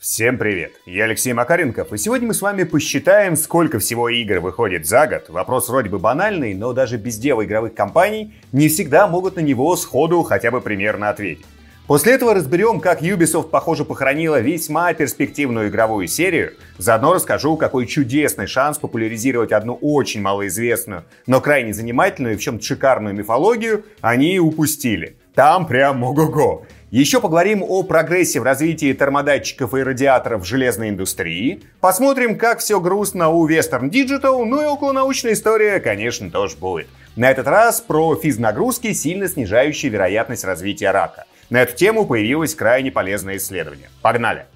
Всем привет! Я Алексей Макаренков, и сегодня мы с вами посчитаем, сколько всего игр выходит за год. Вопрос вроде бы банальный, но даже без дела игровых компаний не всегда могут на него сходу хотя бы примерно ответить. После этого разберем, как Ubisoft, похоже, похоронила весьма перспективную игровую серию. Заодно расскажу, какой чудесный шанс популяризировать одну очень малоизвестную, но крайне занимательную и в чем-то шикарную мифологию они упустили. Там прям ого-го. Еще поговорим о прогрессе в развитии термодатчиков и радиаторов в железной индустрии. Посмотрим, как все грустно у Western Digital, ну и околонаучная история, конечно, тоже будет. На этот раз про физнагрузки, сильно снижающие вероятность развития рака. На эту тему появилось крайне полезное исследование. Погнали!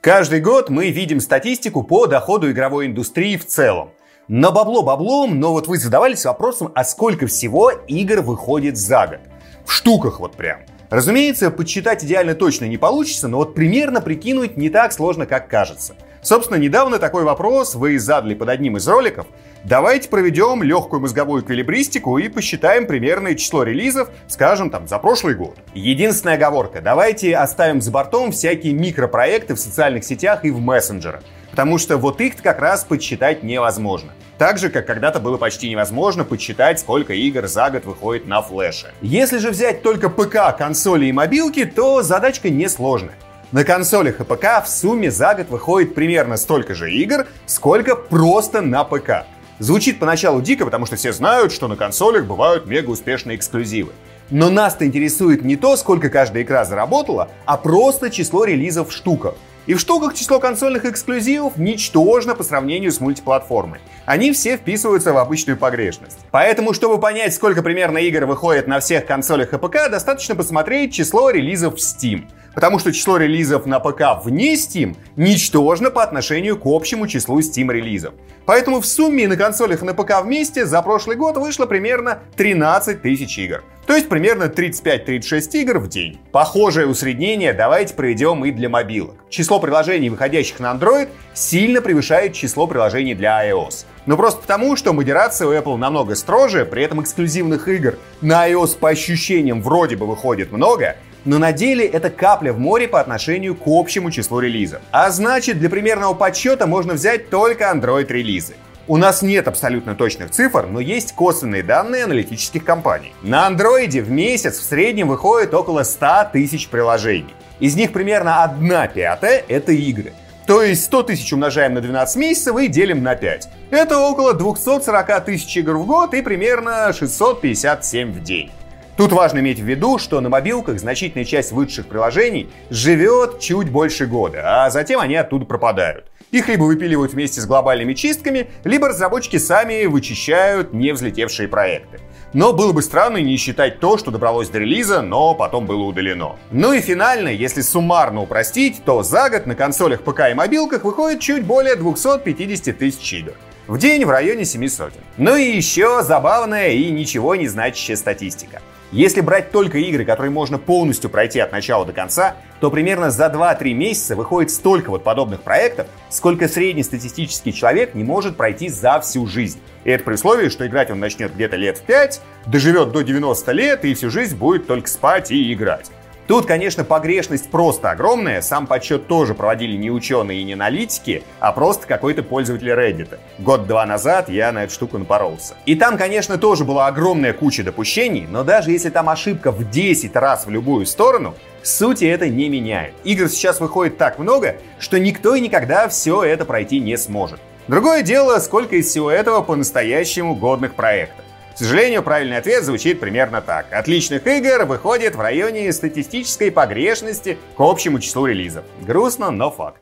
Каждый год мы видим статистику по доходу игровой индустрии в целом. На бабло баблом, но вот вы задавались вопросом, а сколько всего игр выходит за год? В штуках вот прям. Разумеется, подсчитать идеально точно не получится, но вот примерно прикинуть не так сложно, как кажется. Собственно, недавно такой вопрос вы задали под одним из роликов. Давайте проведем легкую мозговую эквилибристику и посчитаем примерное число релизов, скажем, там, за прошлый год. Единственная оговорка. Давайте оставим за бортом всякие микропроекты в социальных сетях и в мессенджерах. Потому что вот их как раз подсчитать невозможно. Так же, как когда-то было почти невозможно подсчитать, сколько игр за год выходит на флеше. Если же взять только ПК, консоли и мобилки, то задачка несложная. На консолях и ПК в сумме за год выходит примерно столько же игр, сколько просто на ПК. Звучит поначалу дико, потому что все знают, что на консолях бывают мега успешные эксклюзивы. Но нас-то интересует не то, сколько каждая игра заработала, а просто число релизов в штуках. И в штуках число консольных эксклюзивов ничтожно по сравнению с мультиплатформой. Они все вписываются в обычную погрешность. Поэтому, чтобы понять, сколько примерно игр выходит на всех консолях и ПК, достаточно посмотреть число релизов в Steam. Потому что число релизов на ПК вне Steam ничтожно по отношению к общему числу Steam релизов. Поэтому в сумме на консолях и на ПК вместе за прошлый год вышло примерно 13 тысяч игр. То есть примерно 35-36 игр в день. Похожее усреднение давайте проведем и для мобилок. Число приложений, выходящих на Android, сильно превышает число приложений для iOS. Но просто потому, что модерация у Apple намного строже, при этом эксклюзивных игр на iOS по ощущениям вроде бы выходит много, но на деле это капля в море по отношению к общему числу релизов. А значит, для примерного подсчета можно взять только Android-релизы. У нас нет абсолютно точных цифр, но есть косвенные данные аналитических компаний. На андроиде в месяц в среднем выходит около 100 тысяч приложений. Из них примерно 1 пятая — это игры. То есть 100 тысяч умножаем на 12 месяцев и делим на 5. Это около 240 тысяч игр в год и примерно 657 в день. Тут важно иметь в виду, что на мобилках значительная часть вышедших приложений живет чуть больше года, а затем они оттуда пропадают. Их либо выпиливают вместе с глобальными чистками, либо разработчики сами вычищают не взлетевшие проекты. Но было бы странно не считать то, что добралось до релиза, но потом было удалено. Ну и финально, если суммарно упростить, то за год на консолях ПК и мобилках выходит чуть более 250 тысяч игр. В день в районе 7 сотен. Ну и еще забавная и ничего не значащая статистика. Если брать только игры, которые можно полностью пройти от начала до конца, то примерно за 2-3 месяца выходит столько вот подобных проектов, сколько среднестатистический человек не может пройти за всю жизнь. И это при условии, что играть он начнет где-то лет в 5, доживет до 90 лет и всю жизнь будет только спать и играть. Тут, конечно, погрешность просто огромная. Сам подсчет тоже проводили не ученые и не аналитики, а просто какой-то пользователь Reddit. Год-два назад я на эту штуку напоролся. И там, конечно, тоже была огромная куча допущений, но даже если там ошибка в 10 раз в любую сторону, сути это не меняет. Игр сейчас выходит так много, что никто и никогда все это пройти не сможет. Другое дело, сколько из всего этого по-настоящему годных проектов. К сожалению, правильный ответ звучит примерно так. Отличных игр выходит в районе статистической погрешности к общему числу релизов. Грустно, но факт.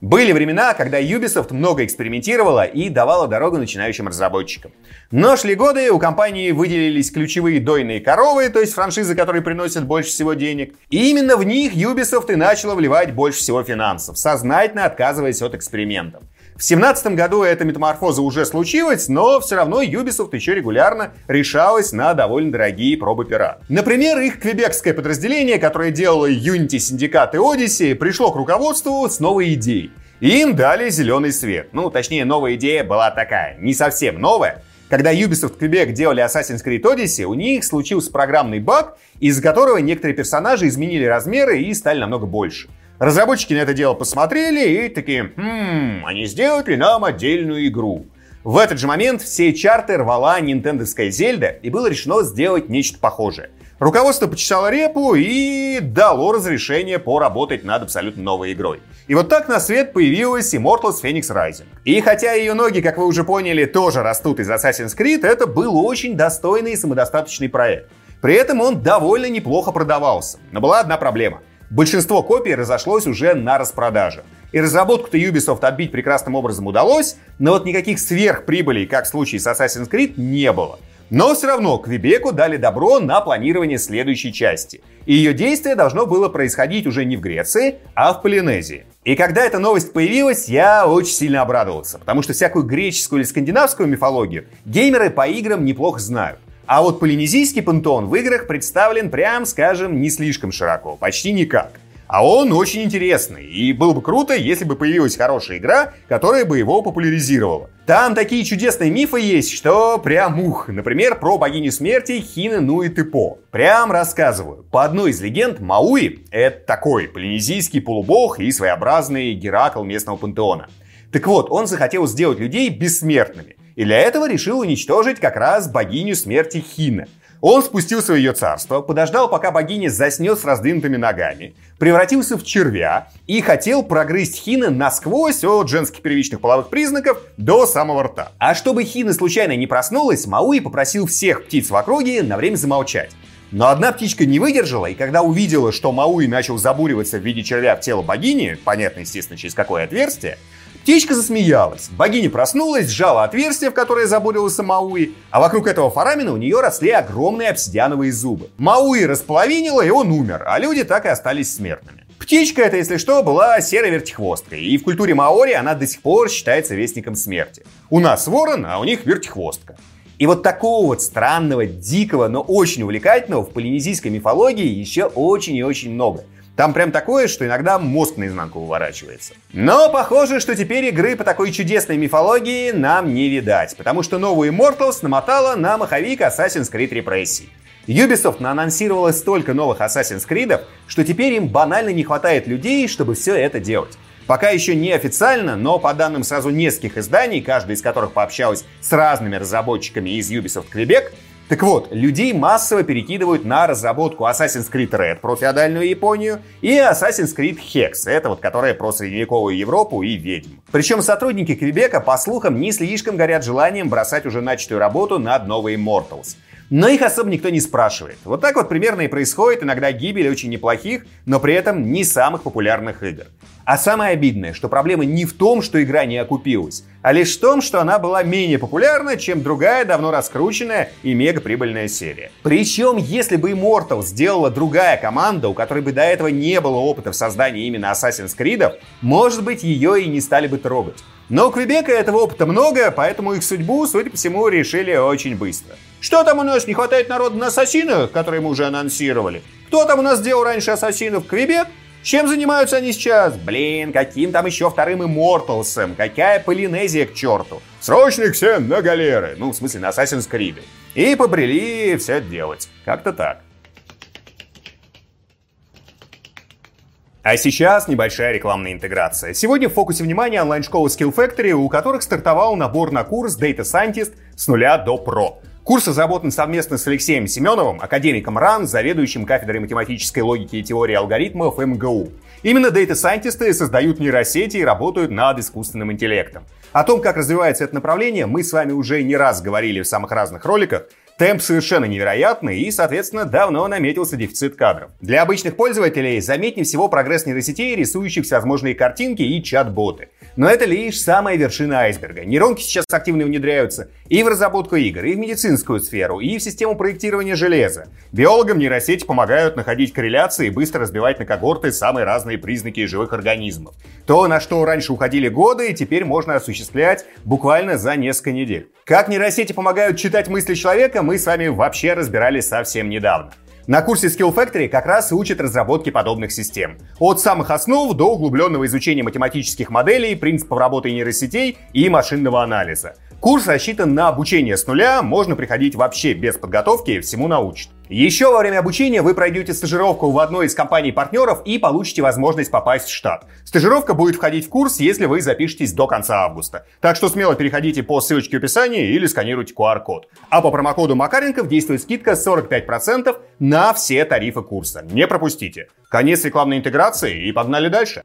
Были времена, когда Ubisoft много экспериментировала и давала дорогу начинающим разработчикам. Но шли годы, у компании выделились ключевые дойные коровы, то есть франшизы, которые приносят больше всего денег. И именно в них Ubisoft и начала вливать больше всего финансов, сознательно отказываясь от экспериментов. В 2017 году эта метаморфоза уже случилась, но все равно Ubisoft еще регулярно решалась на довольно дорогие пробы пера. Например, их квебекское подразделение, которое делало Unity, Syndicate и Odyssey, пришло к руководству с новой идеей. И им дали зеленый свет. Ну, точнее, новая идея была такая, не совсем новая. Когда Ubisoft Quebec делали Assassin's Creed Odyssey, у них случился программный баг, из-за которого некоторые персонажи изменили размеры и стали намного больше. Разработчики на это дело посмотрели и такие, хм, они сделают ли нам отдельную игру? В этот же момент все чарты рвала нинтендовская Зельда, и было решено сделать нечто похожее. Руководство почесало репу и дало разрешение поработать над абсолютно новой игрой. И вот так на свет появилась Immortals Phoenix Rising. И хотя ее ноги, как вы уже поняли, тоже растут из Assassin's Creed, это был очень достойный и самодостаточный проект. При этом он довольно неплохо продавался. Но была одна проблема. Большинство копий разошлось уже на распродаже. И разработку-то Ubisoft отбить прекрасным образом удалось, но вот никаких сверхприбылей, как в случае с Assassin's Creed, не было. Но все равно Квебеку дали добро на планирование следующей части. И ее действие должно было происходить уже не в Греции, а в Полинезии. И когда эта новость появилась, я очень сильно обрадовался, потому что всякую греческую или скандинавскую мифологию геймеры по играм неплохо знают. А вот полинезийский пантеон в играх представлен, прям скажем, не слишком широко, почти никак. А он очень интересный, и было бы круто, если бы появилась хорошая игра, которая бы его популяризировала. Там такие чудесные мифы есть, что прям ух. Например, про богиню смерти Хина Нуи Тепо. Прям рассказываю. По одной из легенд, Мауи — это такой полинезийский полубог и своеобразный Геракл местного пантеона. Так вот, он захотел сделать людей бессмертными. И для этого решил уничтожить как раз богиню смерти Хина — он спустился в ее царство, подождал, пока богиня заснет с раздвинутыми ногами, превратился в червя и хотел прогрызть Хина насквозь от женских первичных половых признаков до самого рта. А чтобы Хина случайно не проснулась, Мауи попросил всех птиц в округе на время замолчать. Но одна птичка не выдержала, и когда увидела, что Мауи начал забуриваться в виде червя в тело богини, понятно, естественно, через какое отверстие, Птичка засмеялась. Богиня проснулась, сжала отверстие, в которое забурился Мауи, а вокруг этого фарамина у нее росли огромные обсидиановые зубы. Мауи располовинила, и он умер, а люди так и остались смертными. Птичка это, если что, была серой вертихвосткой, и в культуре маори она до сих пор считается вестником смерти. У нас ворон, а у них вертихвостка. И вот такого вот странного, дикого, но очень увлекательного в полинезийской мифологии еще очень и очень много. Там прям такое, что иногда мозг наизнанку выворачивается. Но похоже, что теперь игры по такой чудесной мифологии нам не видать, потому что новую Immortals намотала на маховик Assassin's Creed Repressii. Ubisoft наанонсировала столько новых Assassin's Creed, что теперь им банально не хватает людей, чтобы все это делать. Пока еще не официально, но по данным сразу нескольких изданий, каждая из которых пообщалась с разными разработчиками из Ubisoft Quebec, так вот, людей массово перекидывают на разработку Assassin's Creed Red про феодальную Японию и Assassin's Creed Hex, это вот которая про средневековую Европу и ведьм. Причем сотрудники Квебека, по слухам, не слишком горят желанием бросать уже начатую работу над новой Immortals. Но их особо никто не спрашивает. Вот так вот примерно и происходит иногда гибель очень неплохих, но при этом не самых популярных игр. А самое обидное, что проблема не в том, что игра не окупилась, а лишь в том, что она была менее популярна, чем другая давно раскрученная и мегаприбыльная серия. Причем, если бы Immortal сделала другая команда, у которой бы до этого не было опыта в создании именно Assassin's Creed, может быть, ее и не стали бы трогать. Но у Квебека этого опыта много, поэтому их судьбу, судя по всему, решили очень быстро. Что там у нас, не хватает народа на ассасинах, которые мы уже анонсировали? Кто там у нас сделал раньше ассасинов? Квебек? Чем занимаются они сейчас? Блин, каким там еще вторым Имморталсом? Какая Полинезия к черту? Срочно их на галеры. Ну, в смысле, на Assassin's Creed. И побрели все делать. Как-то так. А сейчас небольшая рекламная интеграция. Сегодня в фокусе внимания онлайн-школы Skill Factory, у которых стартовал набор на курс Data Scientist с нуля до про. Курс разработан совместно с Алексеем Семеновым, академиком РАН, заведующим кафедрой математической логики и теории алгоритмов МГУ. Именно дата-сайентисты создают нейросети и работают над искусственным интеллектом. О том, как развивается это направление, мы с вами уже не раз говорили в самых разных роликах, Темп совершенно невероятный и, соответственно, давно наметился дефицит кадров. Для обычных пользователей заметнее всего прогресс нейросетей, рисующих всевозможные картинки и чат-боты. Но это лишь самая вершина айсберга. Нейронки сейчас активно внедряются и в разработку игр, и в медицинскую сферу, и в систему проектирования железа. Биологам нейросети помогают находить корреляции и быстро разбивать на когорты самые разные признаки живых организмов. То, на что раньше уходили годы, теперь можно осуществлять буквально за несколько недель. Как нейросети помогают читать мысли человека, мы с вами вообще разбирались совсем недавно. На курсе Skill Factory как раз и учат разработке подобных систем. От самых основ до углубленного изучения математических моделей, принципов работы нейросетей и машинного анализа. Курс рассчитан на обучение с нуля, можно приходить вообще без подготовки, всему научат. Еще во время обучения вы пройдете стажировку в одной из компаний-партнеров и получите возможность попасть в штат. Стажировка будет входить в курс, если вы запишетесь до конца августа. Так что смело переходите по ссылочке в описании или сканируйте QR-код. А по промокоду Макаренков действует скидка 45% на все тарифы курса. Не пропустите. Конец рекламной интеграции и погнали дальше.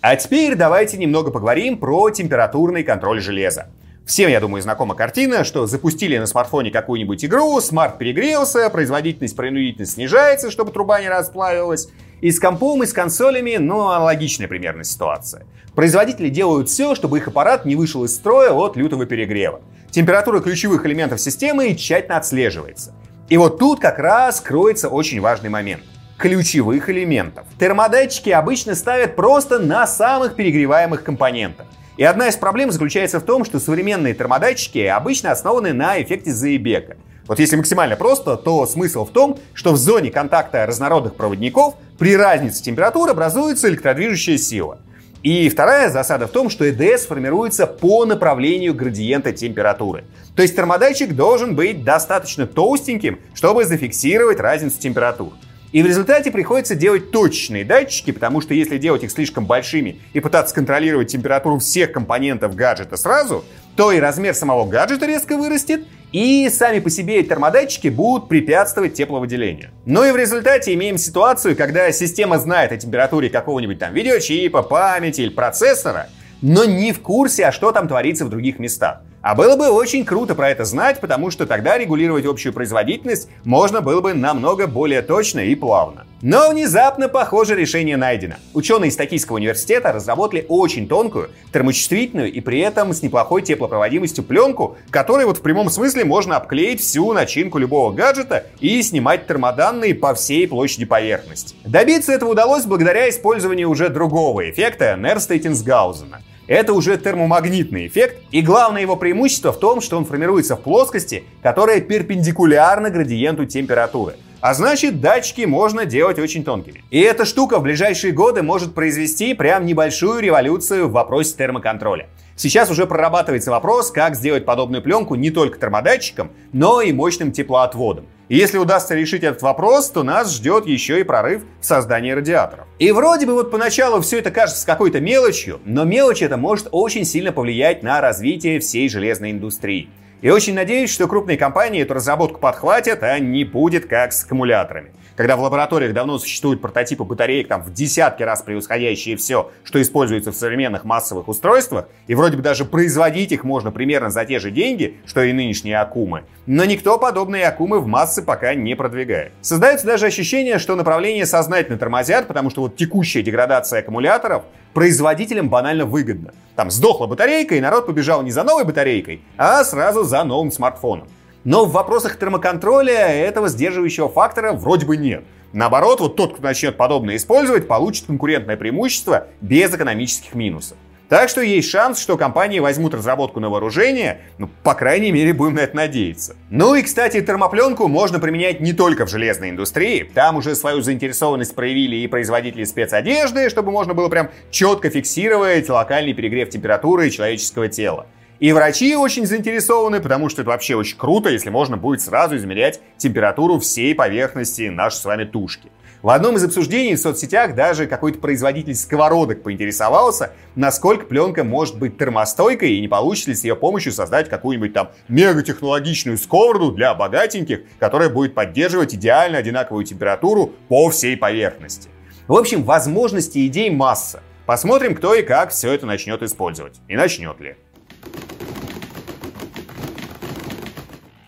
А теперь давайте немного поговорим про температурный контроль железа. Всем, я думаю, знакома картина, что запустили на смартфоне какую-нибудь игру, смарт перегрелся, производительность, производительность снижается, чтобы труба не расплавилась. И с компом, и с консолями, ну, аналогичная примерно ситуация. Производители делают все, чтобы их аппарат не вышел из строя от лютого перегрева. Температура ключевых элементов системы тщательно отслеживается. И вот тут как раз кроется очень важный момент ключевых элементов. Термодатчики обычно ставят просто на самых перегреваемых компонентах. И одна из проблем заключается в том, что современные термодатчики обычно основаны на эффекте Зейбека. Вот если максимально просто, то смысл в том, что в зоне контакта разнородных проводников при разнице температур образуется электродвижущая сила. И вторая засада в том, что ЭДС формируется по направлению градиента температуры. То есть термодатчик должен быть достаточно толстеньким, чтобы зафиксировать разницу температур. И в результате приходится делать точечные датчики, потому что если делать их слишком большими и пытаться контролировать температуру всех компонентов гаджета сразу, то и размер самого гаджета резко вырастет, и сами по себе термодатчики будут препятствовать тепловыделению. Ну и в результате имеем ситуацию, когда система знает о температуре какого-нибудь там видеочипа, памяти или процессора, но не в курсе, а что там творится в других местах. А было бы очень круто про это знать, потому что тогда регулировать общую производительность можно было бы намного более точно и плавно. Но внезапно, похоже, решение найдено. Ученые из Токийского университета разработали очень тонкую, термочувствительную и при этом с неплохой теплопроводимостью пленку, которой вот в прямом смысле можно обклеить всю начинку любого гаджета и снимать термоданные по всей площади поверхности. Добиться этого удалось благодаря использованию уже другого эффекта Нерстейтинсгаузена — это уже термомагнитный эффект, и главное его преимущество в том, что он формируется в плоскости, которая перпендикулярна градиенту температуры. А значит, датчики можно делать очень тонкими. И эта штука в ближайшие годы может произвести прям небольшую революцию в вопросе термоконтроля. Сейчас уже прорабатывается вопрос, как сделать подобную пленку не только термодатчиком, но и мощным теплоотводом. И если удастся решить этот вопрос, то нас ждет еще и прорыв в создании радиаторов. И вроде бы вот поначалу все это кажется какой-то мелочью, но мелочь это может очень сильно повлиять на развитие всей железной индустрии. И очень надеюсь, что крупные компании эту разработку подхватят, а не будет как с аккумуляторами когда в лабораториях давно существуют прототипы батареек, там в десятки раз превосходящие все, что используется в современных массовых устройствах, и вроде бы даже производить их можно примерно за те же деньги, что и нынешние акумы, но никто подобные акумы в массы пока не продвигает. Создается даже ощущение, что направление сознательно тормозят, потому что вот текущая деградация аккумуляторов производителям банально выгодна. Там сдохла батарейка, и народ побежал не за новой батарейкой, а сразу за новым смартфоном. Но в вопросах термоконтроля этого сдерживающего фактора вроде бы нет. Наоборот, вот тот, кто начнет подобное использовать, получит конкурентное преимущество без экономических минусов. Так что есть шанс, что компании возьмут разработку на вооружение, ну, по крайней мере, будем на это надеяться. Ну и, кстати, термопленку можно применять не только в железной индустрии. Там уже свою заинтересованность проявили и производители спецодежды, чтобы можно было прям четко фиксировать локальный перегрев температуры человеческого тела. И врачи очень заинтересованы, потому что это вообще очень круто, если можно будет сразу измерять температуру всей поверхности нашей с вами тушки. В одном из обсуждений в соцсетях даже какой-то производитель сковородок поинтересовался, насколько пленка может быть термостойкой и не получится ли с ее помощью создать какую-нибудь там мегатехнологичную сковороду для богатеньких, которая будет поддерживать идеально одинаковую температуру по всей поверхности. В общем, возможностей идей масса. Посмотрим, кто и как все это начнет использовать. И начнет ли.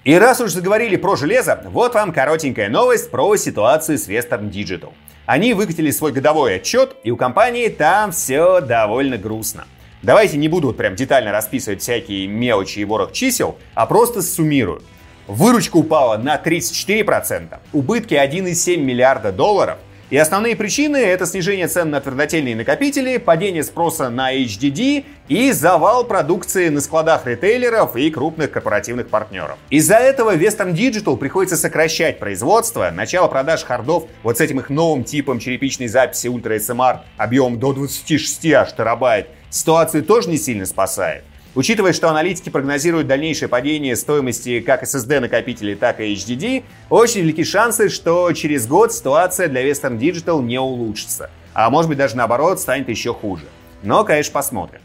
И раз уж заговорили про железо, вот вам коротенькая новость про ситуацию с Western Digital. Они выкатили свой годовой отчет, и у компании там все довольно грустно. Давайте не буду вот прям детально расписывать всякие мелочи и ворох чисел, а просто суммирую. Выручка упала на 34%, убытки 1,7 миллиарда долларов, И основные причины — это снижение цен на твердотельные накопители, падение спроса на HDD и завал продукции на складах ритейлеров и крупных корпоративных партнеров. Из-за этого Western Digital приходится сокращать производство, начало продаж хардов вот с этим их новым типом черепичной записи Ultra SMR объемом до 26 аж терабайт ситуацию тоже не сильно спасает. Учитывая, что аналитики прогнозируют дальнейшее падение стоимости как SSD накопителей, так и HDD, очень велики шансы, что через год ситуация для Western Digital не улучшится. А может быть даже наоборот станет еще хуже. Но, конечно, посмотрим.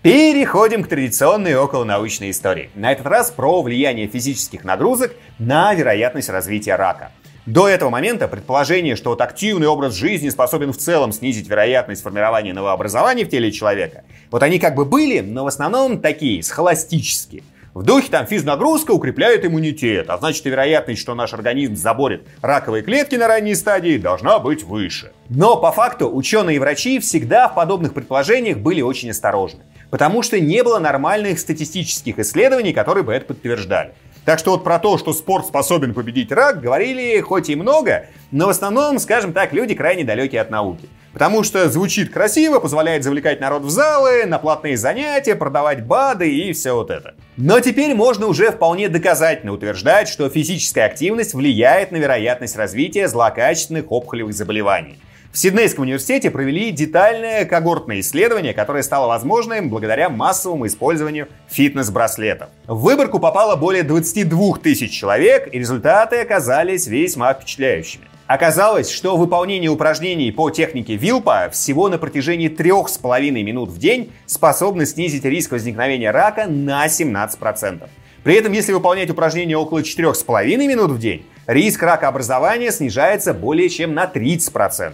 Переходим к традиционной околонаучной истории. На этот раз про влияние физических нагрузок на вероятность развития рака. До этого момента предположение, что вот активный образ жизни способен в целом снизить вероятность формирования новообразований в теле человека, вот они как бы были, но в основном такие, схоластические. В духе там физнагрузка укрепляет иммунитет, а значит и вероятность, что наш организм заборет раковые клетки на ранней стадии, должна быть выше. Но по факту ученые и врачи всегда в подобных предположениях были очень осторожны, потому что не было нормальных статистических исследований, которые бы это подтверждали. Так что вот про то, что спорт способен победить рак, говорили хоть и много, но в основном, скажем так, люди крайне далекие от науки. Потому что звучит красиво, позволяет завлекать народ в залы, на платные занятия, продавать БАДы и все вот это. Но теперь можно уже вполне доказательно утверждать, что физическая активность влияет на вероятность развития злокачественных опухолевых заболеваний. В Сиднейском университете провели детальное когортное исследование, которое стало возможным благодаря массовому использованию фитнес-браслетов. В выборку попало более 22 тысяч человек, и результаты оказались весьма впечатляющими. Оказалось, что выполнение упражнений по технике Вилпа всего на протяжении 3,5 минут в день способно снизить риск возникновения рака на 17%. При этом, если выполнять упражнения около 4,5 минут в день, риск рака образования снижается более чем на 30%.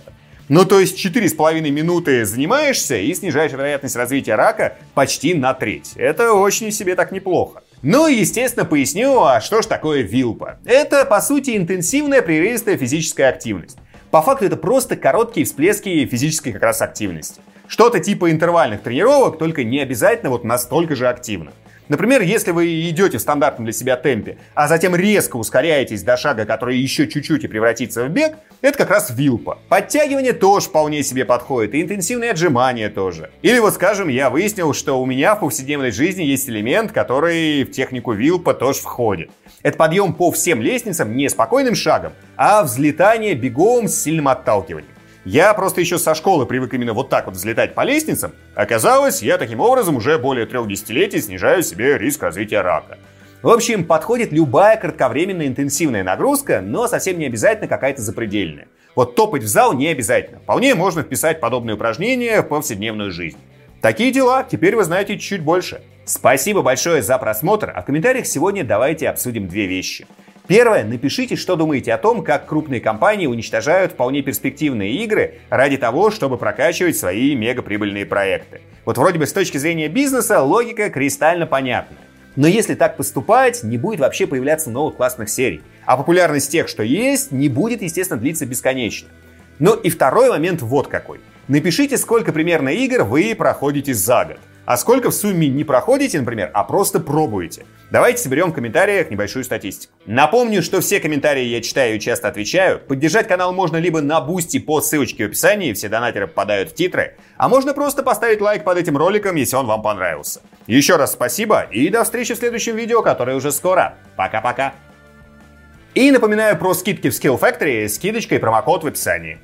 Ну, то есть 4,5 минуты занимаешься и снижаешь вероятность развития рака почти на треть. Это очень себе так неплохо. Ну и, естественно, поясню, а что ж такое ВИЛПа? Это, по сути, интенсивная прерывистая физическая активность. По факту это просто короткие всплески физической как раз активности. Что-то типа интервальных тренировок, только не обязательно вот настолько же активно. Например, если вы идете в стандартном для себя темпе, а затем резко ускоряетесь до шага, который еще чуть-чуть и превратится в бег, это как раз вилпа. Подтягивание тоже вполне себе подходит, и интенсивные отжимания тоже. Или вот скажем, я выяснил, что у меня в повседневной жизни есть элемент, который в технику вилпа тоже входит. Это подъем по всем лестницам не спокойным шагом, а взлетание бегом с сильным отталкиванием. Я просто еще со школы привык именно вот так вот взлетать по лестницам. Оказалось, я таким образом уже более трех десятилетий снижаю себе риск развития рака. В общем, подходит любая кратковременная интенсивная нагрузка, но совсем не обязательно какая-то запредельная. Вот топать в зал не обязательно. Вполне можно вписать подобные упражнения в повседневную жизнь. Такие дела, теперь вы знаете чуть больше. Спасибо большое за просмотр, а в комментариях сегодня давайте обсудим две вещи. Первое, напишите, что думаете о том, как крупные компании уничтожают вполне перспективные игры ради того, чтобы прокачивать свои мегаприбыльные проекты. Вот вроде бы с точки зрения бизнеса логика кристально понятна. Но если так поступать, не будет вообще появляться новых классных серий. А популярность тех, что есть, не будет, естественно, длиться бесконечно. Ну и второй момент вот какой. Напишите, сколько примерно игр вы проходите за год. А сколько в сумме не проходите, например, а просто пробуете? Давайте соберем в комментариях небольшую статистику. Напомню, что все комментарии я читаю и часто отвечаю. Поддержать канал можно либо на Boosty по ссылочке в описании, все донатеры попадают в титры, а можно просто поставить лайк под этим роликом, если он вам понравился. Еще раз спасибо и до встречи в следующем видео, которое уже скоро. Пока-пока. И напоминаю про скидки в Skill Factory, скидочка и промокод в описании.